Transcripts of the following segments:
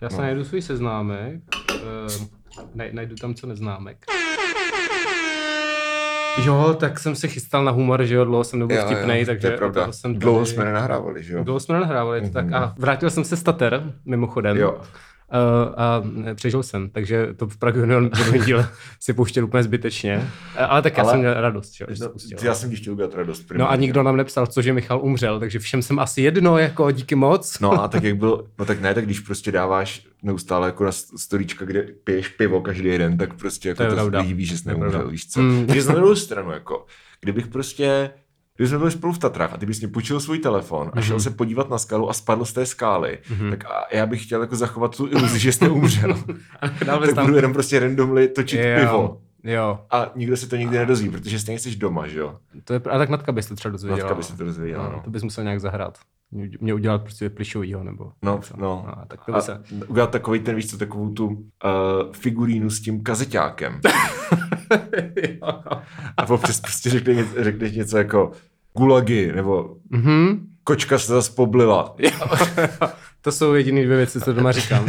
Já se No. najdu svůj seznámek. Uh, naj, najdu tam co neznámek. Jo, tak jsem se chystal na humor, že jo, dlouho jsem nebyl vtipnej, takže to jsem Dlouho tady- jsme nenahrávali, že jo? Dlouho jsme nenahrávali, mm-hmm. tak a vrátil jsem se z Tater, mimochodem. Jo. A přežil jsem, takže to v Prague Union druhý díl si pouštěl úplně zbytečně. Ale tak já Ale- jsem měl radost, že že No, pustil. já jsem ti chtěl udělat radost. No a primárně. nikdo nám nepsal, cože Michal umřel, takže všem jsem asi jedno, jako díky moc. No a tak jak byl, no tak ne, tak když prostě dáváš neustále jako na storíčka, kde piješ pivo každý den, tak prostě jako To to, lidi ví, že jsi neumřel, víš co. Mm. Když na druhou stranu, jako, kdybych prostě, kdyby jsme byli spolu v Tatrách a ty bys mě půjčil svůj telefon a šel Mhm. se podívat na skalu a spadl z té skály, tak a já bych chtěl jako zachovat tu iluzi, že jste umřel. Tak tam- budu jenom prostě randomly točit Jo, pivo. Jo, A nikdo se to nikdy nedozví, protože stejně jsi doma, že jo? to je, a tak Natka bys to třeba dozvěděla. Matka by se to dozvěděla, no. no. To bys musel nějak zahrát. Mě udělat prostě plišovýho, nebo... No, něco. no. A, tak to by se... udělat takový ten, víš co, takovou tu uh, figurínu s tím kazeťákem. A občas prostě řekne, řekneš něco jako gulagy, nebo Mhm. kočka se zase poblila. to jsou jediné dvě věci, co doma říkám.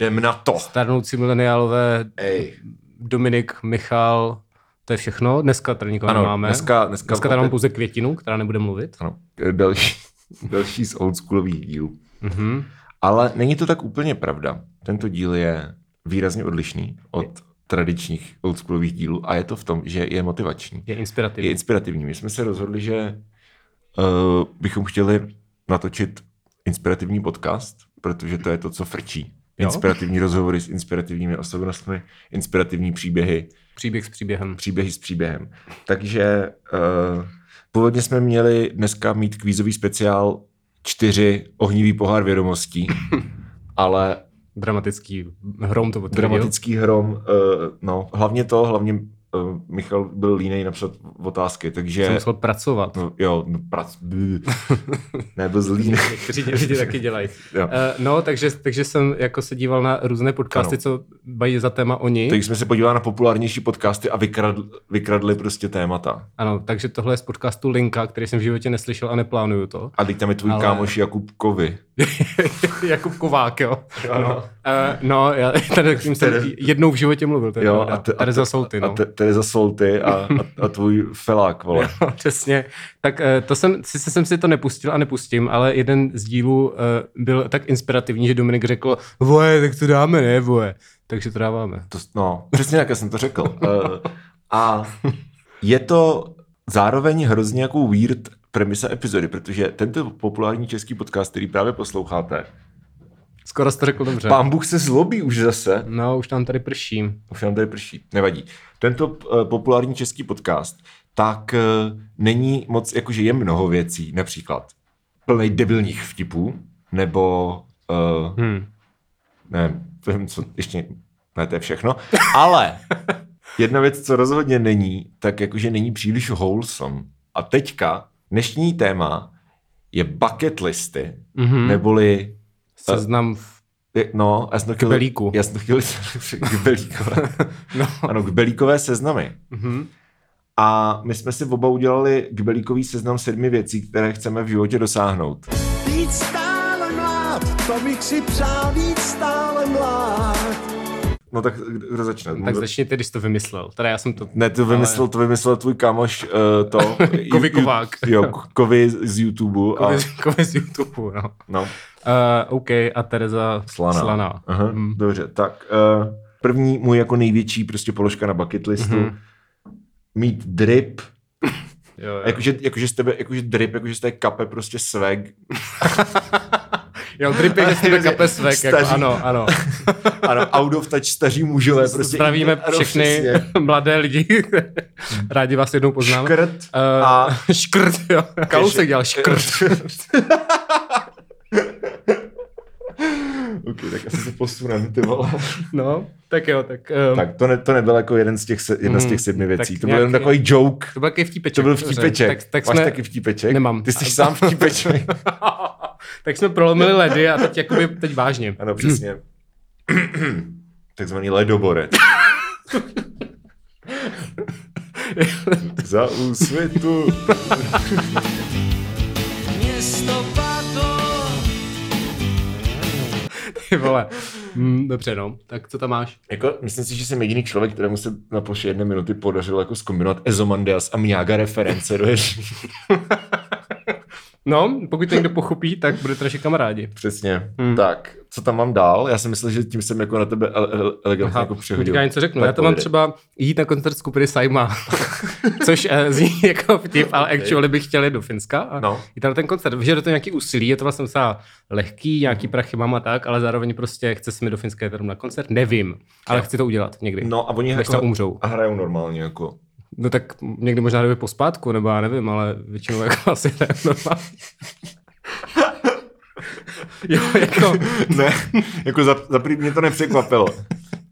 Jdem na to. Starnoucí mileniálové Ej. Dominik, Michal, to je všechno. Dneska tady nikoho Ano, nemáme. dneska- dneska- dneska tady mám pouze květinu, která nebude mluvit. Ano, další, další z oldschoolových dílů. Mhm. Ale není to tak úplně pravda. Tento díl je výrazně odlišný od tradičních oldschoolových dílů a je to v tom, že je motivační. Je je inspirativní. inspirativní. My jsme se rozhodli, že uh, bychom chtěli natočit inspirativní podcast, protože to je to, co frčí. Jo. Inspirativní rozhovory s inspirativními osobnostmi, inspirativní příběhy, Příběh s příběhem. příběhy s příběhem. Takže uh, původně jsme měli dneska mít kvízový speciál čtyři ohnivý pohár vědomostí, ale Dramatický hrom to potvrdil. dramatický hrom, uh, no hlavně to, hlavně Michal byl línej napsat otázky, takže... Jsem musel pracovat. No, jo, no, prac... ne, byl zlý. Někteří lidi taky dělají. Jo. Uh, no, takže, takže jsem jako se díval na různé podcasty, Ano. co mají za téma oni. Takže jsme se podívali na populárnější podcasty a vykradli, vykradli prostě témata. Ano, takže tohle je z podcastu Linka, který jsem v životě neslyšel a neplánuju to. A teď tam je tvůj Ale- Ale... kámoš Jakub Kovy. Jakub Kovák, jo. Ano. Uh, no, já tady tím jsem Tere- jednou v životě mluvil, je Jo, a, te, Tereza a, te- Solty, no. a te, Tereza Solty a, a, a tvůj felák, vole. Jo, přesně. Tak eh, to jsem, sice jsem si to nepustil a nepustím, ale jeden z dílů eh, byl tak inspirativní, že Dominik řekl, voje, tak to dáme, ne, voje. Takže to dáváme. To, no, přesně jak jsem to řekl. Uh, a je to zároveň hrozně jako weird premisa epizody, protože tento populární český podcast, který právě posloucháte, Skoro jsi to řekl dobře. pán Bůh se zlobí už zase, No, už tam tady prší. Už nám tady prší. Nevadí. Tento uh, populární český podcast, tak uh, není moc, jakože je mnoho věcí, například plnej debilních vtipů, nebo uh, Hmm. ne, nevím, co ještě, ne, to je všechno, ale jedna věc, co rozhodně není, tak jakože není příliš wholesome. A teďka dnešní téma je bucket listy, Mhm. neboli Seznam v... No, já jsem to. Já jsem kbelíkové. No. Ano, kbelíkové seznamy. Mhm. A my jsme si oba udělali kbelíkový seznam sedmi věcí, které chceme v životě dosáhnout. Být stále mlád, to bych si přál být stále mlád. No tak kdo začne? Tak začni ty, když to vymyslel. Teda já jsem to... Ne, to vymyslel, to vymyslel tvůj kámoš uh, to. Kovy Kovák. Jo, Kovy z YouTube. A, Kovy, z YouTube, no. no, Uh, OK, a Tereza slaná. Slaná. Aha, Mm. Dobře, tak uh, první můj jako největší prostě položka na bucket listu. Mhm. Mít drip, Jo, jo. jakože, jakože z tebe, jakože drip, jakože z té kape prostě swag, Jo, drip je, že jste kape svek, jako, Staří. ano, ano. ano, out of touch staří mužové. Prostě Zdravíme všechny přesně. mladé lidi. Rádi vás jednou poznáme. Škrt Uh, a škrt, jo. Kalousek dělal škrt. ok, tak asi se posunem, ty vole. No, tak jo, tak... Um, tak to, ne, to nebyl jako jeden z těch, jedna z Mhm, těch sedmi věcí. tak to byl jen nějaký- takový joke. To byl takový vtípeček. To byl vtípeček. Tak, tak Máš jsme, taky vtípeček? Nemám. Ty jsi sám vtípeček. Tak jsme prolomili ledy a teď, jakoby, teď vážně. ano, přesně. Takzvaný ledoborec. Za úsvitu. Mě listopadu. Ty vole. Mm, dobře, no. Tak co tam máš? Jako, myslím si, že jsem jediný člověk, kterému se na ploše jedné minuty podařilo jako zkombinovat Ezomandias a Mňága reference do. No, pokud to někdo pochopí, tak budete naši kamarádi. Přesně. Hmm. Tak, co tam mám dál? Já si myslel, že tím jsem jako na tebe ele- ele- elegantně jako přehodil. Já něco řeknu. Tak já to mám třeba jít na koncert skupiny Saima, což uh, zní jako vtip, ale actually bych chtěl jít do Finska a No. jít tam ten koncert. Vyžaduje to nějaký úsilí, je to vlastně docela lehký, nějaký prachy mám a tak, ale zároveň prostě chce se mi do Finska jít na koncert, nevím, ale chci to udělat někdy. No a oni jako tam umřou. a hrajou normálně jako. No tak někdy možná jdeme pospátku, nebo já nevím, ale většinou jako asi ne, normálně. jo, jako, ne, jako za, za mě to nepřekvapilo.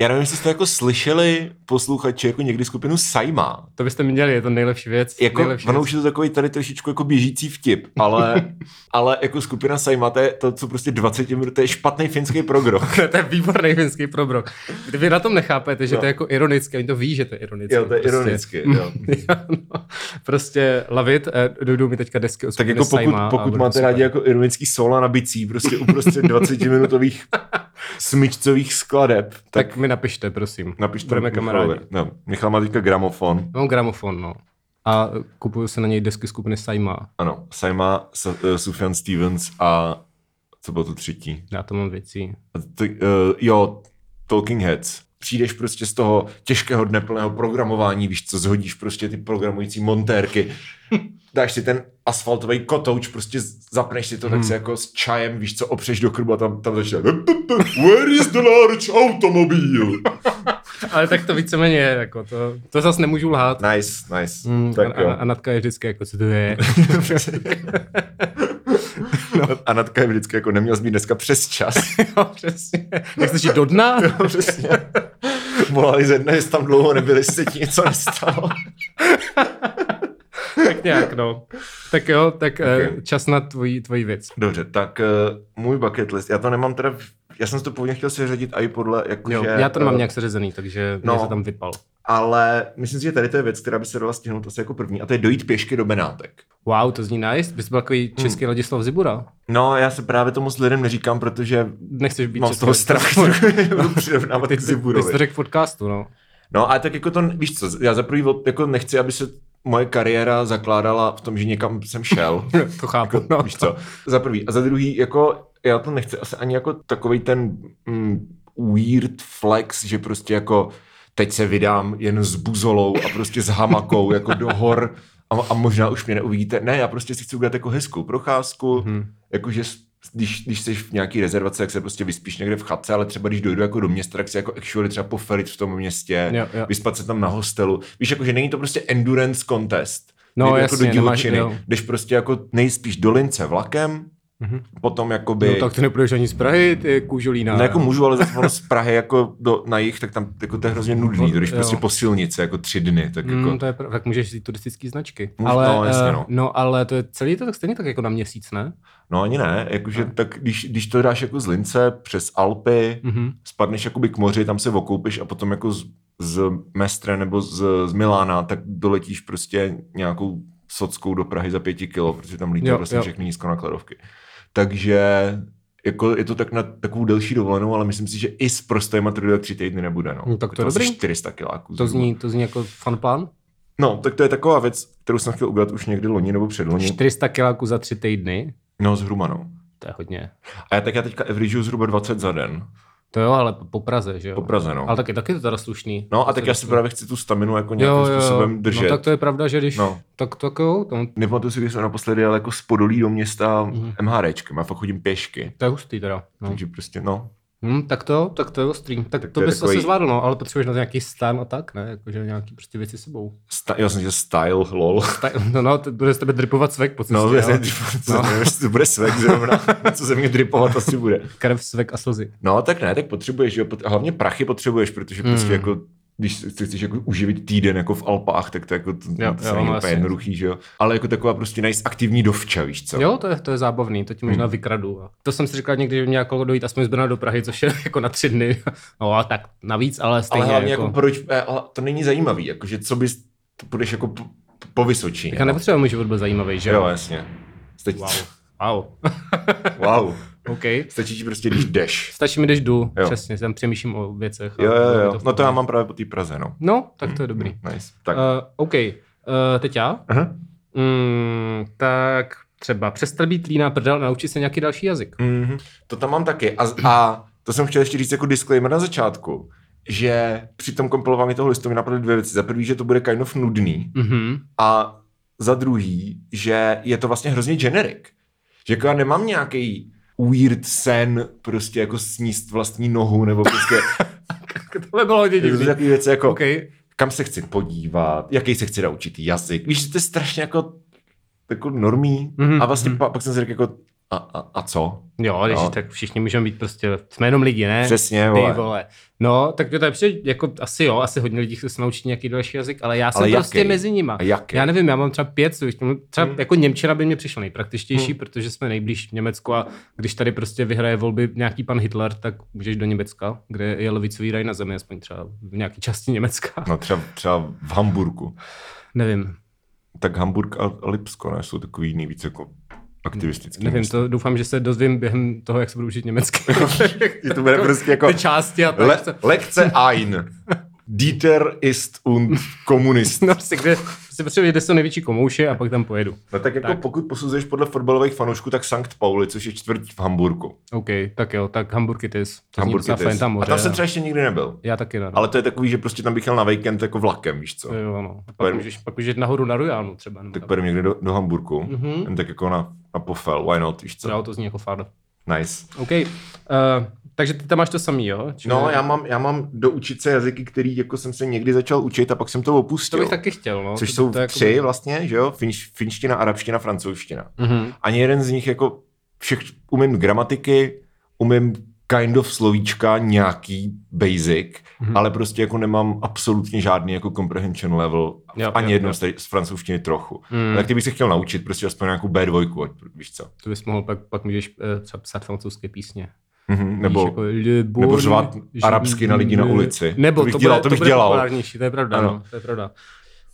Já nevím, jestli jste jako slyšeli posluchači jako někdy skupinu Saima. to byste měli, je to nejlepší věc. Jako, nejlepší ono věc. už je to takový tady trošičku jako běžící vtip, ale, ale jako skupina Saima, to je to, co prostě 20 minut, to je špatný finský program. to je výborný finský probrok. Vy na tom nechápete, že No. to je jako ironické, oni to ví, že to je ironické. Jo, to je ironicky, jo. jo, no. Prostě lavit, dojdou mi teďka desky od Tak jako pokud, Saima pokud máte rádi jako ironický sola na bicí, prostě uprostřed 20-minutových smyčcových skladeb, tak, Tak mi napište, prosím. napište Budeme kamarádi. No, Michal má teďka gramofon. Mám gramofon, no. A kupuju se na něj desky skupiny Saima. Ano, Saima, Sa- eh, Sufjan Stevens a co bylo to třetí? Já to mám věcí. A to, uh, jo, Talking Heads. Přijdeš prostě z toho těžkého dne plného programování, víš co, zhodíš prostě ty programující montérky, dáš si ten asfaltový kotouč, prostě zapneš si to tak se jako s čajem, víš co, opřeš do krbu a tam, tam začne Where is the large automobile? Ale tak to víceméně je, jako to, to zase nemůžu lhát. Nice, nice. Mm, tak a, jo. a, Natka je vždycky jako, co to je. A Natka je vždycky jako neměl jsi být dneska přes čas. jo, přesně. Jsi šli do dna? Přesně. Volali ze dne, jestli tam dlouho nebyli, se ti něco nestalo. Tak nějak, no. Tak jo, tak Okay. okay. čas na tvoji, tvoji věc. Dobře, tak uh, můj bucket list, já to nemám teda, já jsem si to původně chtěl seřadit i podle, jakože... Jo, já to nemám eh, nějak seřezený, takže no. no. mě se tam vypal. Ale myslím si, že tady to je věc, která by se dala stihnout asi jako první, a to je dojít pěšky do Benátek. Wow, to zní nice. Bys byl takový Hmm. český Ladislav Zibura. No, já se právě tomu s lidem neříkám, protože Nechceš být mám z toho strach, budu přirovnávat Ty, k ty, ty jsi to řekl podcastu, no. No, ale tak jako to, víš co, já za prvý jako nechci, aby se moje kariéra zakládala v tom, že někam jsem šel. to chápu, Jako, no. Víš co? Za prvý. A za druhý, jako, já to nechci asi ani jako takový ten mm, weird flex, že prostě jako teď se vydám jen s buzolou a prostě s hamakou jako do hor a, a možná už mě neuvidíte. Ne, já prostě si chci udělat jako hezkou procházku, Mhm. mm-hmm. jakože když, když jsi v nějaký rezervaci, tak se prostě vyspíš někde v chatce, ale třeba když dojdu jako do města, tak si jako actually třeba poferit v tom městě, Jo, jo. vyspat se tam na hostelu. Víš, jako, že není to prostě endurance contest. No, jasně, jako do nemáš- divočiny, jo. jdeš prostě jako nejspíš do Lince vlakem, mm-hmm. potom jakoby... No tak ty nepůjdeš ani z Prahy, ty kůžolína. No jako můžu, ale zase z Prahy jako do, na jich, tak tam jako to je hrozně nudný, to jdeš Jo. prostě po silnici jako tři dny, tak jako... Mm, to je, tak můžeš jít turistický značky. Můžu, ale, no, jasně, eh, no. no, ale to je celý to tak stejně tak jako na měsíc, ne? No ani ne, jakože tak když, když to dáš jako z Lince přes Alpy, Mhm. mm-hmm. spadneš jakoby k moři, tam se okoupíš a potom jako z, z Mestre nebo z, z Milána, tak doletíš prostě nějakou sockou do Prahy za pěti kilo, protože tam lítají Jo, vlastně všechny nízkonakladovky. Takže jako je to tak na takovou delší dovolenou, ale myslím si, že i s prostýma to tak tři týdny nebude. No. No, tak to je asi dobrý. 400 kiláků. To zní, to zní jako fun plán. No, tak to je taková věc, kterou jsem chtěl udělat už někdy loni nebo předloni. 400 kiláků za tři týdny, No, zhruba no. to je hodně. A já tak já teďka averageuju zhruba 20 za den. To jo, ale po Praze, že jo? Po Praze, no. Ale taky, taky to teda slušný. No a tak já si právě chci tu staminu jako nějakým jo, jo, způsobem držet. No tak to je pravda, že když, No. no. tak, tak jo, to, Nepamatuju si, když jsem naposledy jel jako z Podolí do města mm. MHDčkem, já fakt chodím pěšky. to je hustý teda. No. Takže prostě, no. Hm, tak to, tak to je ostrý. Tak, tak to to, bys takový- asi zvládl, no, ale potřebuješ na nějaký stan a tak, ne? Jakože nějaký prostě věci s sebou. Sta- já jsem říkal style, lol. Ta, no, no, to bude z tebe dripovat svek po cestě, No, já No. nevím, to bude svek zrovna, co se mě dripovat asi bude. krev, svek a slzy. No, tak ne, tak potřebuješ, jo, pot- hlavně prachy potřebuješ, protože prostě Mm. jako když si chceš jako uživit týden jako v Alpách, tak to, jako, to, Jo, to jo, není no, úplně jednoduchý, že jo. Ale jako taková prostě nice aktivní dovča, víš co. Jo, to je, to je zábavný, to ti možná vykradu. To jsem si říkal někdy, že mě jako dojít aspoň z Brna do Prahy, což je jako na tři dny. No a tak navíc, ale stejně. ale hlavně jako, jako, proč, eh, ale to není zajímavý, jakože co bys, to půjdeš jako po, po Vysočině. Jako nepotřebuje můj život byl zajímavý, že Jo, jasně. Teď, Wow. Wow. Wow. OK. Stačí ti prostě, když jdeš. Stačí mi, když jdu. Jo. Přesně, tam přemýšlím o věcech. a Jo, jo, jo. v No to já mám právě po té Praze, no. No, tak to je dobrý. Nice. Tak. Uh, OK. Uh, teď já? Aha. Mm, tak třeba přestat být líná prdel a naučit se nějaký další jazyk. Mhm. To tam mám taky. A, a to jsem chtěl ještě říct jako disclaimer na začátku, že při tom kompilování toho listu mi napadly dvě věci. Za prvý, že to bude kind of nudný Mhm. a za druhý, že je to vlastně hrozně generic. Že jako já nemám nějaký weird sen, prostě jako sníst vlastní nohu, nebo prostě to by bylo hodně jako divný. takové věci jako OK. kam se chci podívat, jaký se chci naučit jazyk. Víš, že to je strašně jako, jako normý. Mhm, A vlastně mhm. pa, pak jsem si řekl jako, a, a, a co? Jo, když No. tak všichni můžeme být prostě, jsme jenom lidi, ne? Přesně, Ty vole. vole. No, tak to je přijde, jako asi jo, asi hodně lidí chce se naučit nějaký další jazyk, ale já jsem Ale prostě jaký? mezi nima. A jaký? Já nevím, já mám třeba pět, třeba Hmm. jako Němčina by mě přišla nejpraktičtější, Hmm. protože jsme nejblíž v Německu a když tady prostě vyhraje volby nějaký pan Hitler, tak můžeš do Německa, kde je levicový raj na zemi, aspoň třeba v nějaké části Německa. No třeba, třeba v Hamburgu. Nevím, Tak Hamburg a, a Lipsko, ne? Jsou takový jiný víc jako aktivistický. nevím, to doufám, že se dozvím během toho, jak se budu učit německy. To bude prostě jako Ty části a tak. le, lekce ein. Dieter ist und Kommunist. No, prostě, kde si potřebuji, kde jsou největší komouše a pak tam pojedu. No tak jako Tak. pokud posuzuješ podle fotbalových fanoušků, tak Sankt Pauli, což je čtvrť v Hamburgu. OK, tak jo, tak Hamburg it is. To Hamburg zní docela it fajn, tam A moře. tam jsem třeba ještě nikdy nebyl. Já taky ne. no. Ale to je takový, že prostě tam bych jel na víkend jako vlakem, víš co? Jo, no. A pak můžeš, pak můžeš jít nahoru na Rojánu třeba. Tak pojedeme někde do, do Hamburgu. Mhm. Jen tak jako na, na pofel, why not, víš co? Jo, to zní jako fado. Nice. OK, uh, takže ty tam máš to samý, jo? Čiže No, já mám, já mám doučit se jazyky, který jako jsem se někdy začal učit a pak jsem to To opustil. bych taky chtěl, no. Což to, jsou to, to jako- tři vlastně, že jo? Finš, finština, arabština, francouzština. Mhm. Ani jeden z nich jako všech, umím gramatiky, umím kind of slovíčka, nějaký basic, Mhm. ale prostě jako nemám absolutně žádný jako comprehension level, Jo, ani jo, jednou jo. z, francouzštiny trochu. Mm. Tak ty bych se chtěl naučit, prostě aspoň nějakou B2, ať, víš co. To bys mohl, pak, pak můžeš uh, psát francouzské písně. Mhm, nebo, Víš, jako, nebo řvát arabsky na lidi na ulici. Nebo To bych to, dělal, bude, to bych bude dělal. to je pravda, Ano. no, to je pravda.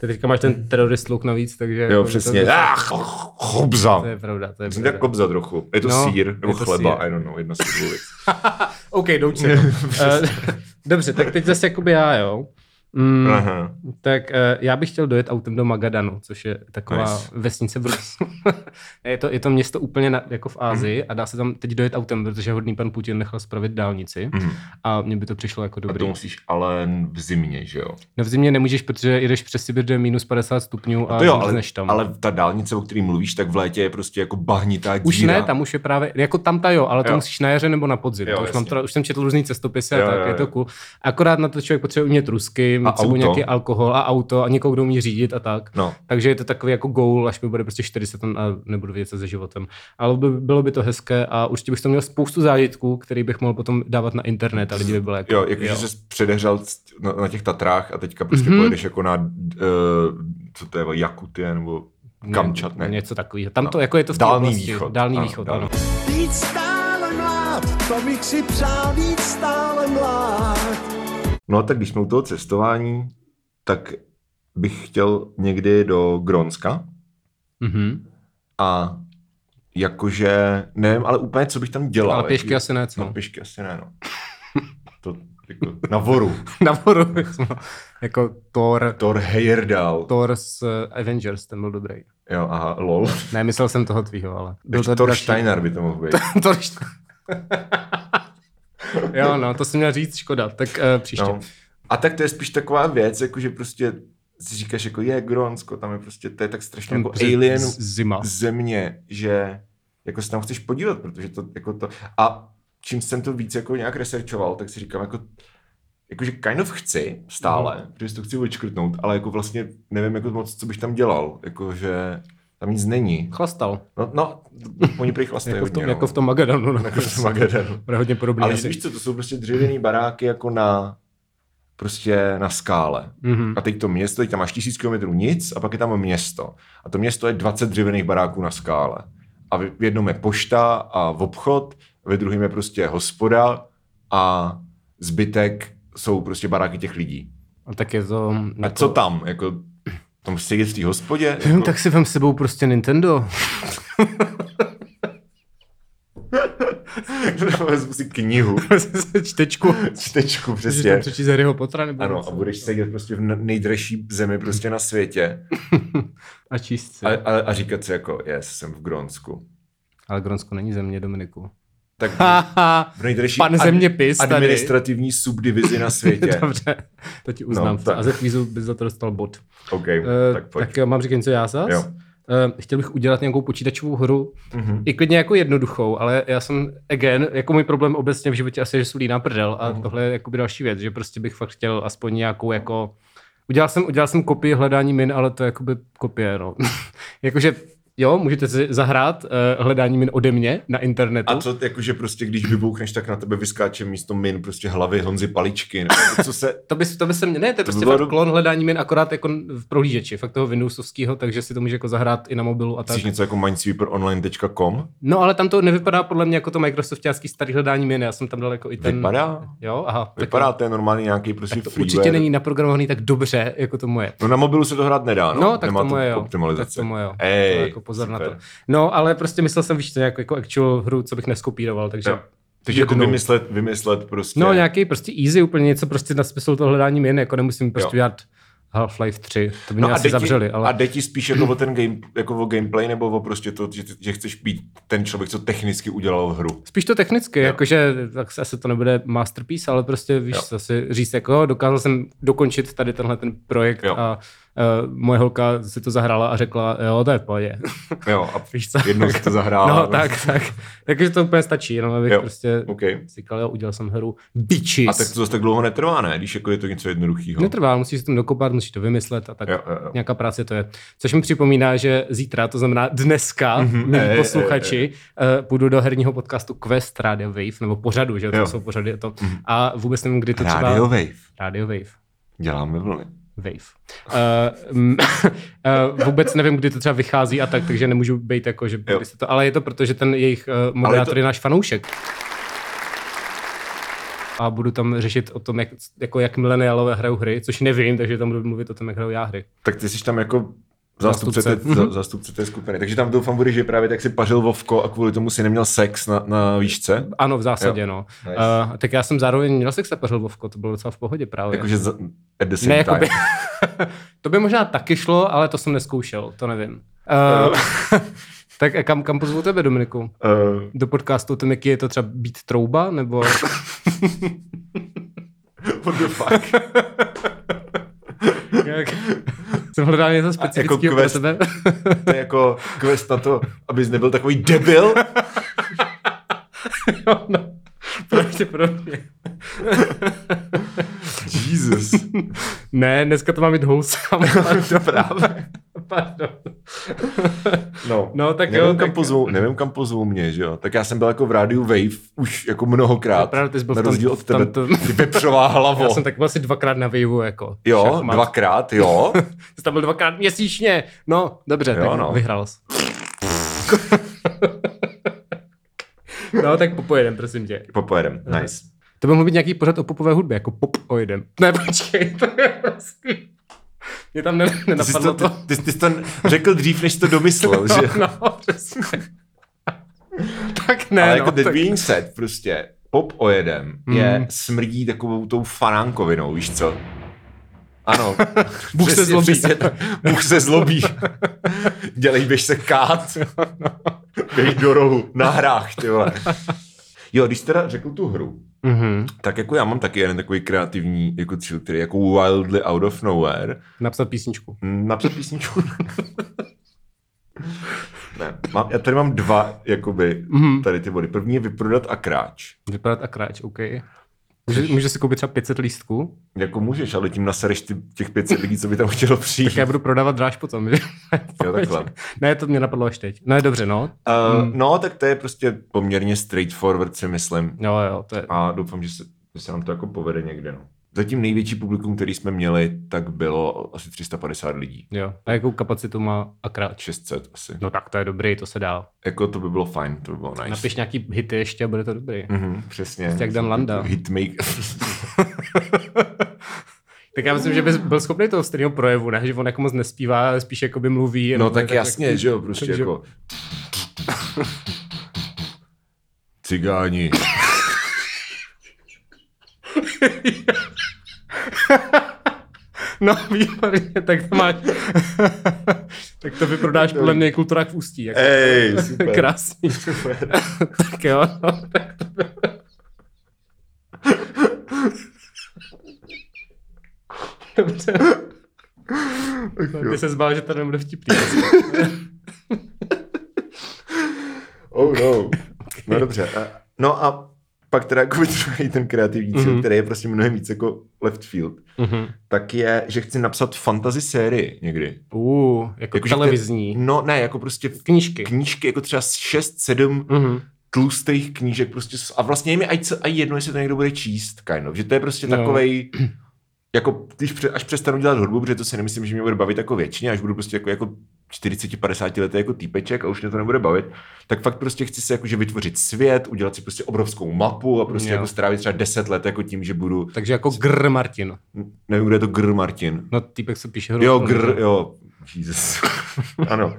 Ty teďka máš ten terorist look navíc, takže... jo, jako přesně. To, Ah, ch- chobza. to je pravda, to je pravda. tak kobza trochu. Je to No, sír, je nebo to chleba, sýr. I don't know, jedna z těch věcí. OK, douč se. Eh, Dobře, tak teď zase jakoby já, jo. Mm, Aha. tak uh, já bych chtěl dojet autem do Magadanu, což je taková nice. vesnice v Rusku. je, to, je to město úplně na, jako v Ázii a dá se tam teď dojet autem, protože hodný pan Putin nechal spravit dálnici Mhm. a mně by to přišlo jako A dobrý. to musíš ale v zimě, že jo? No v zimě nemůžeš, protože jedeš přes Sibir, kde je minus 50 stupňů a To jo, ale, tam. ale ta dálnice, o který mluvíš, tak v létě je prostě jako bahnitá díra. Už ne, tam už je právě, jako tam ta jo, ale to Jo. musíš na jaře nebo na podzim. Jo, to už, mám teda, už jsem četl různý cestopisy Jo, a tak, jo, je to jo. cool. Akorát na to člověk potřebuje umět rusky, mít A sebou nějaký alkohol a auto a někoho, kdo umí řídit a tak. No. Takže je to takový jako goal, až mi bude prostě 40 a nebudu vědět, co se životem. Ale by, bylo by to hezké a určitě bych to měl spoustu zážitků, který bych mohl potom dávat na internet a lidi by byli jako... Jo, jakože jsi předehřel na, na, těch Tatrách a teďka prostě mm-hmm. pojedeš jako na, uh, co to je, Jakutie nebo Kamčat, ne? Něco takového. Tam No. to jako je to v té Dálný oblasti. východ. Dálný Ano, východ, dálný. ano. Být stále mlád, to bych si přál být stále mlád. No tak když jsme u toho cestování, tak bych chtěl někdy do Grónska Mhm. A jakože, nevím, ale úplně, co bych tam dělal. Ale pěšky asi ne, co? No, pěšky asi ne, no. to jako na voru. Nahoru. jako Thor. Thor Heyerdahl. Thor z Avengers, ten byl dobrý. Jo, aha, lol. Ne, myslel jsem toho tvýho, ale... Byl Byl Thor Steiner by to mohl být. Thor jo, no, to jsem měl říct, škoda. Tak uh, příště. No. A tak to je spíš taková věc, jako že prostě si říkáš, jako je Grónsko, tam je prostě, to je tak strašně Tam jako prostě alien Zima. země, že jako se tam chceš podívat, protože to jako to, a čím jsem to víc jako nějak researchoval, tak si říkám jako, jakože kind of chci stále, mm. protože si to chci očkrtnout, ale jako vlastně nevím jako moc, co bych tam dělal, jakože tam nic není. Chlastal. No, no oni prý chlastají Jako v, tom, hodně, jako no. v tom Magadanu. No. Jako v tom Magadanu. Bude hodně podobný. Ale víš co, to jsou prostě dřevěný baráky jako na prostě na skále. Mhm. A teď to město, teď tam máš tisíc kilometrů nic a pak je tam město. A to město je 20 dřevěných baráků na skále. A v jednom je pošta a v obchod, ve druhém je prostě hospoda a zbytek jsou prostě baráky těch lidí. A tak je to... A Jako... co tam? Jako, tam sedět v té hospodě? Jako, tak si vem sebou prostě Nintendo. Vezmu si knihu, Čtečku. čtečku Můžeš tam přesně. přečíst Harryho Pottera nebo Ano, něco. a budeš sedět prostě v nejdražší zemi prostě na světě a číst si. a, a, a říkat si jako, yes, jsem v Grónsku. Ale Gronsko není země, Dominiku. Tak v nejdražší pan zeměpis tady. administrativní subdivizi na světě. Dobře, to ti uznám. No, tak. A za kvízu bys za to dostal bod. OK, Uh, tak pojď. tak jo, mám říkat něco já zas? Jo. Uh, chtěl bych udělat nějakou počítačovou hru, Mhm. i klidně jako jednoduchou, ale já jsem, again, jako můj problém obecně v životě asi, je, že jsou líná prdel a Mhm. tohle je jakoby další věc, že prostě bych fakt chtěl aspoň nějakou jako, udělal jsem, udělal jsem kopii hledání min, ale to je jakoby kopie, no. Jakože, jo, můžete si zahrát uh, hledání min ode mě na internetu. A co, jakože prostě, když vybouchneš, tak na tebe vyskáče místo min prostě hlavy Honzy Paličky. Nebo co se... To by, to by se mě, ne, to je by prostě bylo fakt do- klon hledání min akorát jako v prohlížeči, fakt toho Windowsovského, takže si to může jako zahrát i na mobilu a tak. Chceš něco jako minesweeperonline.com? No ale tam to nevypadá podle mě jako to Microsoftiácký starý hledání min, já jsem tam dal jako i ten... Vypadá? Jo, aha. tak Vypadá to je normálně nějaký prostě to freeware. určitě není naprogramovaný tak dobře, jako to moje. No na mobilu se to hrát nedá, no. No, tak Nemá to moje, jo. optimalizace. Tak to moje, jo. Ej, to jako pozor super. na to. No, ale prostě myslel jsem, víš, to nějak jako actual hru, co bych neskopíroval, takže... Jo. Takže jako vymyslet, vymyslet prostě... No, nějaký prostě easy, úplně něco prostě na smysl toho hledání min, jako nemusím prostě Jo. dělat Half-Life 3, to by No mě a asi zavřeli, ale... A jde ti spíš jako o ten game, jako o gameplay, nebo o prostě to, že, že chceš být ten člověk, co technicky udělal hru. Spíš to technicky, Jo. jakože tak asi to nebude masterpiece, ale prostě víš, Jo. zase říct jako dokázal jsem dokončit tady tenhle ten projekt Jo. a uh, moje holka si to zahrála a řekla, jo, to je v pohodě. Jo, a víš co? jednou si to zahrála. No, tak, tak. Takže to úplně stačí, jenom abych Jo, prostě OK. si říkal, jo, udělal jsem hru Bitches. A tak to zase tak dlouho netrvá, ne? Když jako je to něco jednoduchého. Netrvá, musíš si tam dokopat, musíš to vymyslet a tak. Jo, jo, jo. Nějaká práce to je. Což mi připomíná, že zítra, to znamená dneska, mm-hmm. milí je, je, posluchači, uh, půjdu do herního podcastu Quest Radio Wave, nebo pořadu, že jo, to jsou pořady to. A vůbec nevím, kdy to třeba... Radio Wave. Radio Wave. Děláme vlny. Wave. Uh, uh, vůbec nevím, kdy to třeba vychází a tak, takže nemůžu být jako, že byste to, ale je to proto, že ten jejich uh, moderátor to- je náš fanoušek. A budu tam řešit o tom, jak, jako jak mileniálové hrajou hry, což nevím, takže tam budu mluvit o tom, jak hrajou já hry. Tak ty jsi tam jako zástupce, Zástupce. té, za, zástupce té skupiny. Takže tam doufám budeš, že právě tak si pařil Vovko a kvůli tomu si neměl sex na, na výšce. Ano, v zásadě, Jo. no. Nice. Uh, tak já jsem zároveň měl sex a Vovko, to bylo docela v pohodě právě. Jakože za, at the same ne, time. jakoby, to by možná taky šlo, ale to jsem neskoušel, to nevím. Uh, tak a kam, kam pozvu tebe, Dominiku? Uh, Do podcastu o tom, jaký je to třeba být trouba, nebo... what the fuck? jak... Jsem hledal něco specifického pro quest. tebe. To je jako quest na to, abys nebyl takový debil. jo, no. Pravděpodobně. Jesus. Ne, dneska to má být wholesome. Pardon. Právě. Pardon. No, No, tak nevím, jo, kam tak- pozvou, nevím, kam pozvou mě, že jo. Tak já jsem byl jako v rádiu Wave už jako mnohokrát. Pravda, ty jsi byl na v tom- rozdíl od tebe. tomto- Ty vepřová hlavo. Já jsem tak byl asi dvakrát na Waveu, jako. Jo, šachmat. dvakrát, jo. Jsi tam byl dvakrát měsíčně. No, dobře, Jo, tak no. vyhrál jsi. No, tak popojedem, prosím tě. Popojedem, nice. To by mohl být nějaký pořad o popové hudbě, jako pop ojedem. Ne, počkej, to je prostě... Mě tam ne, Ty jsi, nenapadlo to, to. ty, ty, ty jsi to řekl dřív, než jsi to domyslel, že? No, no, přesně. tak ne, Ale no, jako tak... being said, prostě pop ojedem je smrdí takovou tou fanánkovinou, víš co? Ano. Bůh se zlobí. přesně. Bůh se zlobí. Dělej, běž se kát. Běž do rohu, na hrách, ty vole. Jo, když jsi teda řekl tu hru, Mhm. tak jako já mám taky jeden takový kreativní jako cíl, který jako wildly out of nowhere. Napsat písničku. Napsat písničku. ne, mám, já tady mám dva, jakoby, Mhm. tady ty body. První je vyprodat a kráč. Vypadat a kráč, OK. Může, může si koupit třeba 500 lístků? Jako můžeš, ale tím nasereš ty, těch 500 lidí, co by tam chtělo přijít. Tak já budu prodávat dráž potom, že? Jo, takhle. ne, to mě napadlo až teď. Ne, dobře, no. Uh, No, tak to je prostě poměrně straightforward, si myslím. Jo, jo, to je... A doufám, že se, že se nám to jako povede někde. No. Zatím největší publikum, který jsme měli, tak bylo asi 350 lidí. Jo. A jakou kapacitu má a kráč? 600 asi. No tak to je dobrý, to se dá. Jako to by bylo fajn, to by bylo nice. Napiš nějaký hity ještě a bude to dobrý. Mhm, přesně. Prostě jak Dan Landa. Hitmaker. Tak já myslím, že bys byl schopný toho stejného projevu, ne? Že on jako moc nespívá, ale spíš jakoby mluví. no tak tak- jasně, že jo, prostě takže- jako... Cigáni. No, výborně, tak to máš. tak to vyprodáš podle mě kulturák v ústí. Jako. Ej, super. Krásný. tak jo, no, tak to bylo. Dobře. Ty se zbál, že to nebude vtipný. Oh no. No dobře. No a pak teda jako druhý ten kreativní cíl, Mhm. který je prostě mnohem víc jako left field, Mhm. tak je, že chci napsat fantasy sérii někdy. Uh, jako Jakože televizní. Ty, no ne, jako prostě Knížky. knížky, jako třeba 6-7 Mhm. tlustých knížek prostě a vlastně je mi aj, aj jedno, jestli to někdo bude číst, kind of, že to je prostě No. takovej, jako když pře, až přestanu dělat hudbu, protože to si nemyslím, že mě bude bavit jako většině, až budu prostě jako, jako 40-50 letý jako týpeček a už mě to nebude bavit, tak fakt prostě chci si jakože vytvořit svět, udělat si prostě obrovskou mapu a prostě Jo. jako strávit třeba 10 let jako tím, že budu, Takže jako Gr Martin. nevím, kde je to Gr Martin. No, týpek se píše. Jo, Gr, jo, Jesus. ano.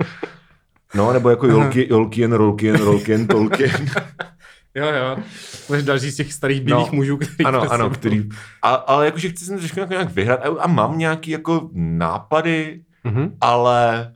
No, nebo jako Jolki, Jolkien, Rolkien, Rolkien, Tolkien. Jo, jo. Máš další z těch starých bílých No, mužů, který Ano, prostě- ano, který... A, ale jakože chci se trošku jako nějak vyhrát a, a mám nějaký jako nápady, Mhm. ale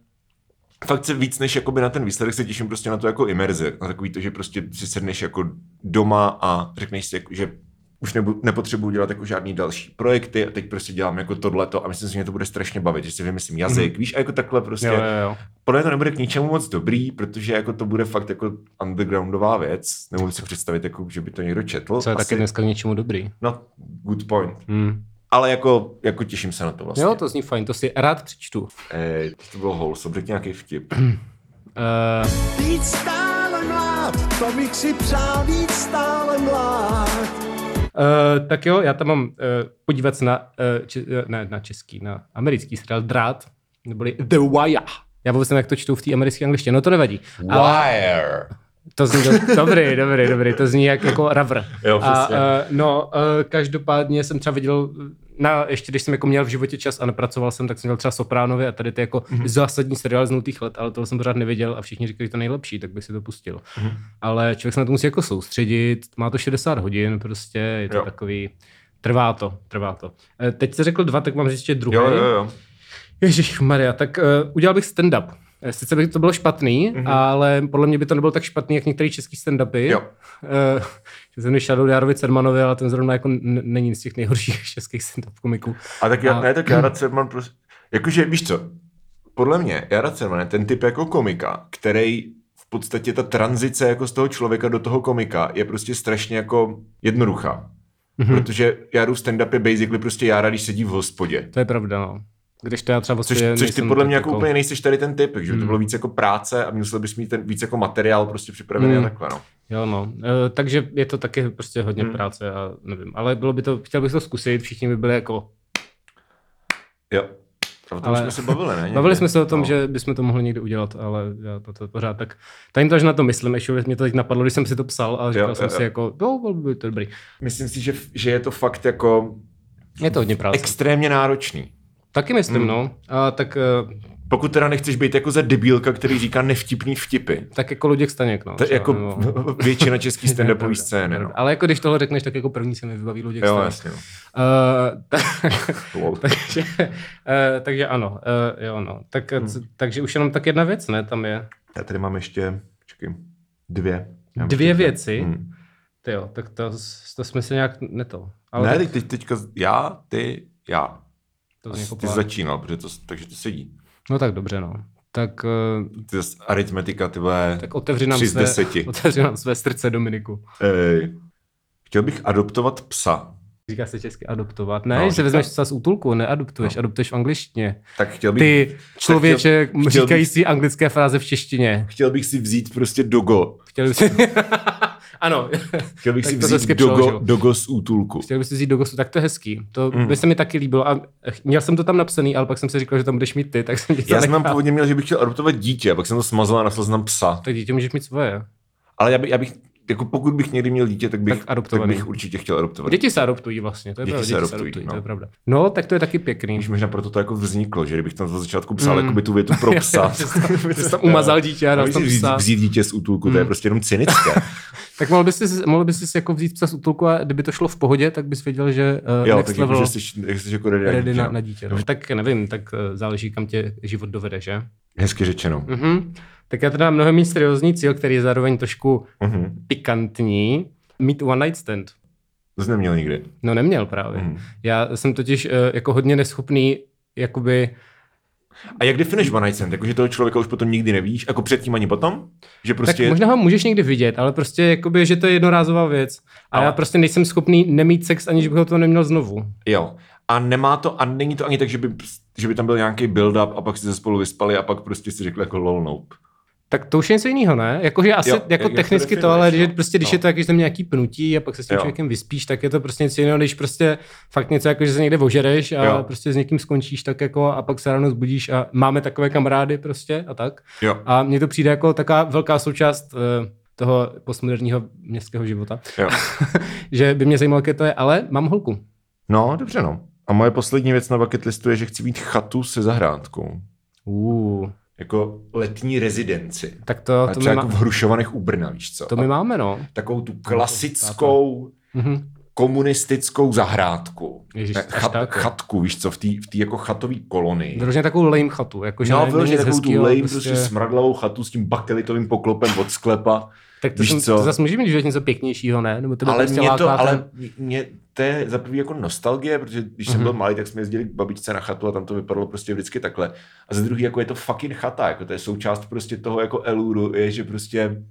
fakt se víc než jakoby na ten výsledek se těším prostě na to jako imerze. Na takový to, že prostě si sedneš jako doma a řekneš si, jako, že už nebu, nepotřebuji dělat jako žádný další projekty a teď prostě dělám jako tohleto a myslím si, že mě to bude strašně bavit, že si vymyslím jazyk, víš, a jako takhle prostě. Jo, jo, jo. Podle mě to nebude k ničemu moc dobrý, protože jako to bude fakt jako undergroundová věc. Nemůžu si představit, jako, že by to někdo četl. Co je taky dneska k něčemu dobrý. No, good point. Hmm. Ale jako, jako těším se na to vlastně. Jo, to zní fajn, to si rád přečtu. Ej, to bylo wholesome, řekni nějaký vtip. Uh, Víc stále mlád, to bych si přál víc stále mlád. uh, tak jo, já tam mám uh, podívat se na, uh, uh, ne, na český, na americký seriál Drát, neboli The Wire. Já vůbec nevím, jak to čtou v té americké angličtině, no to nevadí. Ale Wire. To zní do, dobrý, dobrý, dobrý, to zní jak, jako ravr. Jo, a, uh, no, uh, každopádně jsem třeba viděl, na, ještě když jsem jako měl v životě čas a nepracoval jsem, tak jsem měl třeba Sopránovi a tady ty jako Mhm. mm-hmm. zásadní seriál z nultých let, ale to jsem pořád neviděl a všichni říkali, že to nejlepší, tak bych si to pustil. Mhm. Mm-hmm. Ale člověk se na to musí jako soustředit, má to 60 hodin, prostě je to Jo. takový, trvá to, trvá to. Eh, Teď jsi řekl dva, tak mám říct ještě druhý. Jo, jo, jo. Ježíš Maria, tak uh, udělal bych stand-up. Eh, Sice by to bylo špatný, mm-hmm. ale podle mě by to nebylo tak špatný, jak některý český stand-upy. Jo. Uh, že jsem Shadow Jarovi Cermanovi, ale ten zrovna jako n- není z těch nejhorších českých stand-up komiků. A tak já, A- ne, tak Jara Cerman prostě, jakože víš co, podle mě Jara Cerman je ten typ jako komika, který v podstatě ta tranzice jako z toho člověka do toho komika je prostě strašně jako jednoduchá. Mhm. Mm-hmm. Protože Jaru stand-up je basically prostě Jara, když sedí v hospodě. To je pravda, no. Když to já třeba Což, vlastně což ty podle mě tak jako úplně nejseš tady ten typ, že by to Hmm. bylo víc jako práce a musel bys mít ten víc jako materiál prostě připravený Hmm. a takhle, no. Jo, no. Uh, takže je to taky prostě hodně Hmm. hmm. práce a nevím. Ale bylo by to, chtěl bych to zkusit, všichni by byli jako... Jo. O tom Ale- jsme se bavili, ne? Někdy? Bavili jsme se o tom, no. no. že bychom to mohli někdy udělat, ale já to, to pořád tak... Tady to, že na to myslím, ještě mě to teď napadlo, když jsem si to psal a říkal Jo, jsem jo, si jo. jako, jo, bylo by to dobrý. Myslím si, že, že je to fakt jako Je to hodně práce. extrémně náročný. Taky myslím, Hmm. no. A tak, eh, Pokud teda nechceš být jako za debilka, který říká nevtipný vtipy. tak jako Luděk Staněk, no. Třeba, jako nebo- většina český stand-upový scény. No. Ale jako když tohle řekneš, tak jako první se mi vybaví Luděk Jo, Staněk. jasně. No. Uh, tak, Lol. takže, uh, takže ano, uh, jo no. Tak, hmm. takže už jenom tak jedna věc, ne, tam je. Já tady mám ještě, počkej, dvě. Já Dvě věci? Hmm. Ty jo, tak to, to jsme se nějak neto. Ale Ne, tak teď, teďka já, ty, já. To Ty zní jako jsi plán. začínal, protože to, takže to sedí. No tak dobře, no. Tak, uh, Ty zas aritmetika, ty vole, tak otevři nám, své, deseti. otevři nám své srdce, Dominiku. Ej. Chtěl bych adoptovat psa. Říká se česky adoptovat. Ne, No, že vezmeš psa z útulku, neadoptuješ, No. adoptuješ v angličtině. Tak chtěl bych, Ty člověče chtěl bych- říkající anglické fráze v češtině. chtěl bych si vzít prostě dogo. Chtěl bys si... ano, Chtěl bych si vzít dogo, dogo z útulku. chtěl bys si vzít do gostu, tak to je hezký. To Mm. by se mi taky líbilo. A měl jsem to tam napsaný, ale pak jsem si říkal, že tam budeš mít ty, tak jsem Já jsem tam původně měl, že bych chtěl adoptovat dítě, a pak jsem to smazal a našel jsem tam psa. Tak dítě můžeš mít svoje. Ale já, by, já bych jako pokud bych někdy měl dítě, tak bych, Tak adoptovaný. tak bych určitě chtěl adoptovat. Děti se adoptují vlastně, to je Děti pravda. se Děti adoptují, to no. je pravda. No, tak to je taky pěkný. Víš, možná proto to jako vzniklo, že kdybych tam od začátku psal mm. tu větu pro psa. Jsi tam- umazal dítě a dal Víš, tam psa. vzít dítě z útulku, to je prostě jenom cynické. Tak mohl bys, si, mohl bys si jako vzít psa z útulku a kdyby to šlo v pohodě, tak bys věděl, že uh, jo, next tak level jako, že jsi, jsi jako ready, ready na, no. na dítě. No. Tak nevím, tak uh, záleží, kam tě život dovede, že? Hezky řečeno. Mhm. Tak já teda mám mnohem méně seriózní cíl, který je zároveň trošku Mhm. pikantní. Mít one night stand. To jsi neměl nikdy. No neměl právě. Mhm. Já jsem totiž uh, jako hodně neschopný jakoby A jak definuješ one night stand? Jako, že toho člověka už potom nikdy nevíš? Jako předtím ani potom? Že prostě... tak možná ho můžeš někdy vidět, ale prostě jakoby, že to je jednorázová věc. A Ale- já prostě nejsem schopný nemít sex, aniž bych ho to neměl znovu. Jo. A nemá to, a není to ani tak, že by, že by tam byl nějaký build-up a pak si se spolu vyspali a pak prostě si řekli jako lol nope. Tak to už je něco jiného, ne? Jakože asi Jo, jo, jak- jako jak technicky to, ale že no. prostě, když No. je to jaký tam nějaký pnutí a pak se s tím Jo. člověkem vyspíš, tak je to prostě něco jiného, když prostě fakt něco jako, že se někde ožereš a Jo. prostě s někým skončíš tak jako a pak se ráno zbudíš a máme takové kamarády prostě a tak. Jo. A mně to přijde jako taková velká součást uh, toho postmoderního městského života, Jo. že by mě zajímalo, jaké to je, ale mám holku. No, dobře no. A moje poslední věc na bucket listu je, že chci mít chatu se zahrádkou. Uh, Jako letní rezidenci. tak to, to, třeba my, jako má, v Hrušovanech u Brna, víš co? to my máme, no. takovou tu klasickou Mhm. komunistickou zahrádku. Ježiš, Ne, až chat, tak, chatku, víš co, v té v tý jako chatové kolonii. Vyloženě takovou lame chatu. Jako, že No, vyloženě nic takovou tu lame, prostě smradlavou chatu s tím bakelitovým poklopem od sklepa. Tak to, Víš jsem, co? to zase může mít, něco pěknějšího, ne? Nebo to ale prostě mě to, ale ten- mě, to je za prvý jako nostalgie, protože když jsem Mhm. byl malý, tak jsme jezdili k babičce na chatu a tam to vypadalo prostě vždycky takhle. A za druhý jako je to fucking chata, jako to je součást prostě toho jako eluru, je, že prostě,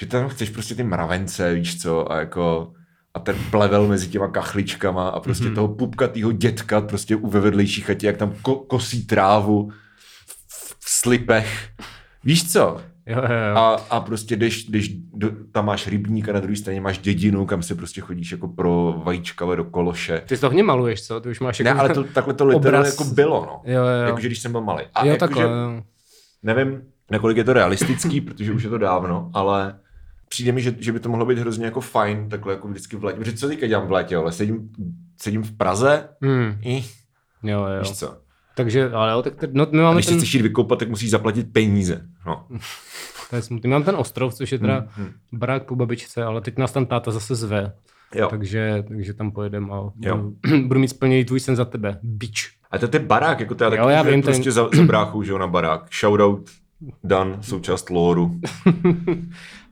že tam chceš prostě ty mravence, víš co, a jako a ten plevel mezi těma kachličkama a prostě Mhm. toho pupkatýho dětka prostě u ve vedlejší chatě, jak tam ko- kosí trávu v, v slipech. Víš co? Jo, jo, jo. A, a prostě jdeš, jdeš do, tam máš rybník a na druhé straně máš dědinu, kam se prostě chodíš jako pro vajíčka do kološe. Ty to hodně maluješ, co? Ty už máš Ne, jako... ale to, takhle to literálně jako bylo, no. Jo, jo. Jakože když jsem byl malý. A jo, jakože, takhle. jo. nevím, nakolik je to realistický, protože už je to dávno, ale přijde mi, že, že by to mohlo být hrozně jako fajn, takhle jako vždycky v létě. Protože co teďka dělám v létě, ale sedím, sedím v Praze, Hmm. i, Jo, jo. víš co. Takže, ale jo, tak no, my A máme když ten, chceš jít vykoupat, tak musíš zaplatit peníze. No. to je smutný. Mám ten ostrov, což je teda Hmm, hmm. barák po babičce, ale teď nás tam táta zase zve. Jo. Takže, takže tam pojedem a Jo. budu, mít splněný tvůj sen za tebe. Bič. A to je ten barák, jako to je Jo, taky, já že vím, prostě ten- za, za bráchou, že jo, na barák. Shoutout, Dan, součást lóru.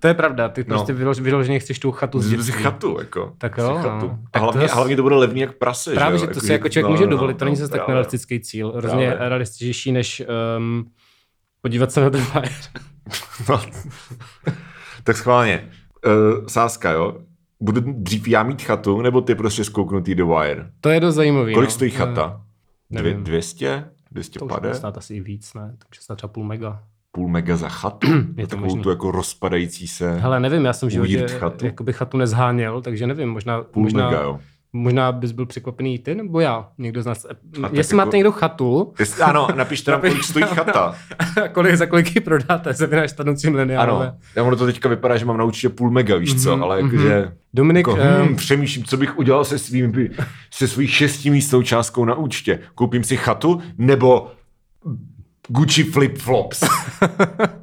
To je pravda, ty No. prostě vylož, vyloženě chceš tu chatu z Z dětství. chatu, jako. Tak jo, chatu. no. A Tak hlavně, to hlavně to bude levný jak prase, Právě, že, že jo? to Jako, si jako člověk no, může no, dovolit, to není zase tak právě. nerealistický cíl. Hrozně realističtější, než um, podívat se na ten Fire. No. tak schválně. Uh, sázka, jo? Budu dřív já mít chatu, nebo ty prostě skouknutý do Wire? To je dost zajímavý. Kolik no. stojí Eh, chata? Dvě, nevím. 200? To už 250? stát asi i víc, ne? To může stát třeba půl mega. Půl mega za chatu? Je Je to takovou možný. tu jako rozpadající se Hele, nevím, já jsem v životě chatu. jakoby chatu nezháněl, takže nevím, možná, půl možná, mega, jo. Možná bys byl překvapený ty, nebo já, někdo z nás. tak Jestli jako- máte někdo chatu, Jestli, ano, napište nám, kolik stojí chata. kolik, za kolik ji prodáte, se vynáš stanoucí mileniálové. Ano, já ono to teďka vypadá, že mám na účtě půl mega, víš co, Mhm, ale mhm. jakože... Dominik, Jako, hmm, přemýšlím, co bych udělal se svým, se svojí šestimístou částkou na účtě. Koupím si chatu nebo Gucci flip-flops.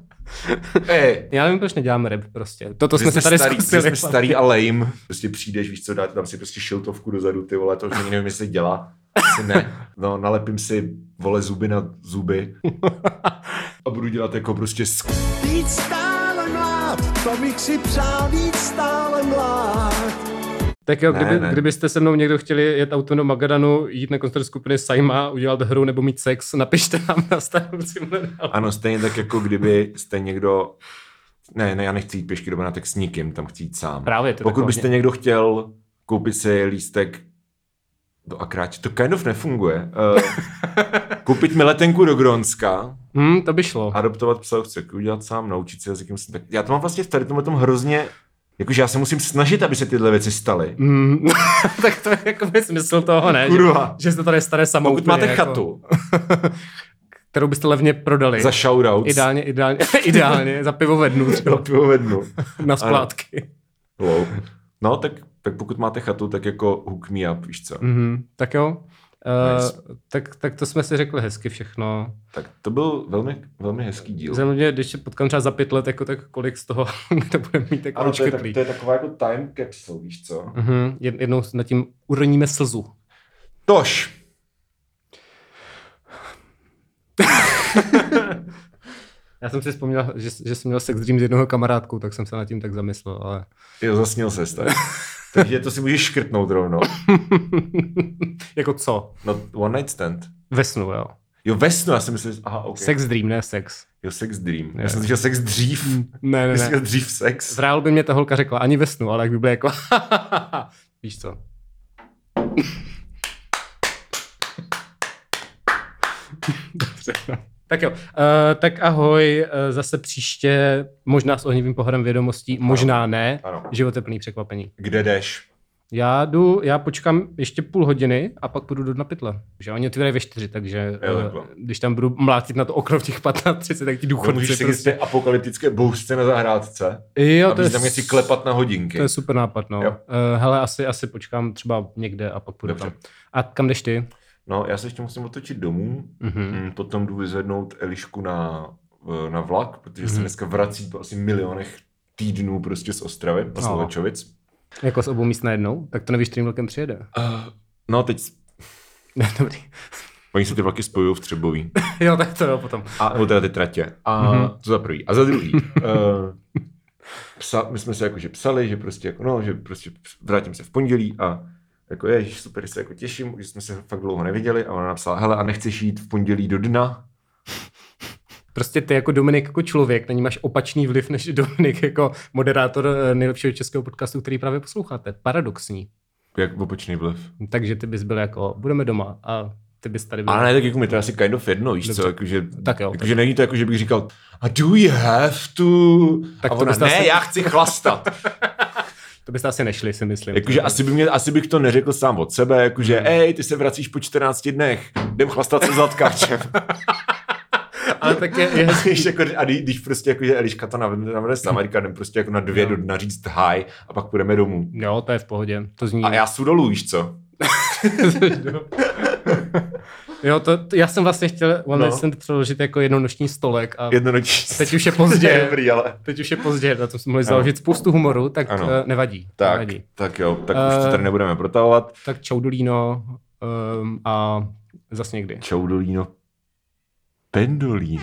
Ej, já nevím, proč neděláme rap prostě. Toto jsme jsme se tady starý, zkusili. jsme starý a lame. Prostě přijdeš, víš co, dáte tam si prostě šiltovku dozadu, ty vole, to už ani nevím, jestli dělá. Asi ne. No, nalepím si, vole, zuby na zuby. A budu dělat jako prostě sk- Být stále mlád, to bych si přál být stále mlád. Tak jo, Ne, kdyby, ne. kdybyste se mnou někdo chtěli jet autem do Magadanu, jít na koncert skupiny Saima, udělat hru nebo mít sex, napište nám na mileniálové. Ano, stejně tak, jako kdyby jste někdo... Ne, ne, já nechci jít pěšky do Benatek s nikým, tam chci jít sám. Právě, to Pokud byste hodně- někdo chtěl koupit si lístek do Akráče, to kind of nefunguje. Uh, koupit mi letenku do Grónska, Hm, to by šlo. adoptovat psa, chci udělat sám, naučit se jazykem. Tak já to mám vlastně v tady tomhle tom hrozně, jakože já se musím snažit, aby se tyhle věci staly. Mm, tak to je jako by smysl toho, ne? Kurva. Že, že se to tady stane samo Pokud máte jako, chatu kterou byste levně prodali. za shoutouts, Ideálně, ideálně, ideálně za pivo ve dnu, na pivo ve dnu. na splátky. Lol. No, tak, tak pokud máte chatu, tak jako hook me up, víš co. Mhm, tak jo. Uh, Nice. tak, tak to jsme si řekli hezky všechno. Tak to byl velmi, velmi hezký díl. Zajímavé, když se potkám třeba za pět let, jako, tak kolik z toho, kdo bude mít jako Ano, to je, tak, to je taková jako time capsule, víš co? Jed- jednou nad tím uroníme slzu. Tož. Já jsem si vzpomněl, že, že jsem měl sex dream s jednoho kamarádkou, tak jsem se nad tím tak zamyslel, ale... Jo, zasnil se tak. Takže to si můžeš škrtnout rovno. jako co? No, one night stand. Ve snu, jo. Jo, ve snu, já jsem myslel, že- aha, ok. Sex dream, ne sex. Jo, sex dream. Já Ne. jsem slyšel sex dřív. Ne, ne, Já jsem ne. měl dřív sex. V reálu by mě ta holka řekla, ani ve snu, ale jak by byla jako... Víš co? Dobře, no. Tak jo, uh, tak ahoj, uh, zase příště, možná s ohnivým pohledem vědomostí, možná ne, Ano. život je plný překvapení. Kde jdeš? Já jdu, já počkám ještě půl hodiny a pak půjdu do na pytle. Že oni otvírají ve čtyři, takže Jo, takhle. když tam budu mlátit na to okno v těch 15.30, tak ti No, důchodci můžeš si prostě... apokalyptické bouřce na zahrádce. Jo, a to je, tam si klepat na hodinky. to je super nápad, no. Jo. Uh, hele, asi, asi počkám třeba někde a pak půjdu Dobře. tam. A kam jdeš ty? No, já se ještě musím otočit domů, Mhm. mm. potom jdu vyzvednout Elišku na, na vlak, protože Mhm. se dneska vrací po asi milionech týdnů prostě z Ostravy, a No. Slovačovic. Jako s obou míst najednou? Tak to nevíš, kterým vlakem přijede. Uh, no, teď Ne, dobrý. oni se ty vlaky spojují v Třebový. jo, tak to jo, potom. A, nebo teda ty tratě. A Mhm. mm-hmm. to za prvý. A za druhý. uh, psa, my jsme se jakože psali, že prostě jako, no, že prostě vrátím se v pondělí a jako je, super, se jako těším, že jsme se fakt dlouho neviděli a ona napsala, hele, a nechceš jít v pondělí do dna? Prostě ty jako Dominik jako člověk, na ní máš opačný vliv než Dominik jako moderátor eh, nejlepšího českého podcastu, který právě posloucháte. Paradoxní. Jak opačný vliv. Takže ty bys byl jako, budeme doma a ty bys tady byl. Ale ne, tak jako mi to asi kind of jedno, víš Dobře. co, jakože, Tak jo, jakože není to jako, že bych říkal, a do you have to? Tak a to ona, ne, asi- já chci chlastat. To byste asi nešli, si myslím. jakože asi, by mě, asi bych to neřekl sám od sebe, jakože, ej, ty se vracíš po 14 dnech, jdem chlastat se zatkáčem. Ale tak je, je hezký. Jako, a kdy- když prostě jako, že Eliška to navede, navede z Amerika, jdem prostě jako na dvě Jo. do dna říct hi a pak půjdeme domů. Jo, to je v pohodě. To zní. A já jsou dolů, víš co? jo, to, to, já jsem vlastně chtěl One No. Night přeložit jako jednonoční stolek a Jednonoční. teď už je pozdě. Dobrý, ale... Teď už je pozdě, na to jsme mohli Ano. založit spoustu humoru, tak Ano. uh, nevadí. Tak, nevadí. tak jo, tak už to Eh. tady nebudeme protahovat. Tak čaudolíno um, a zas někdy. Čaudolíno. Pendolíno.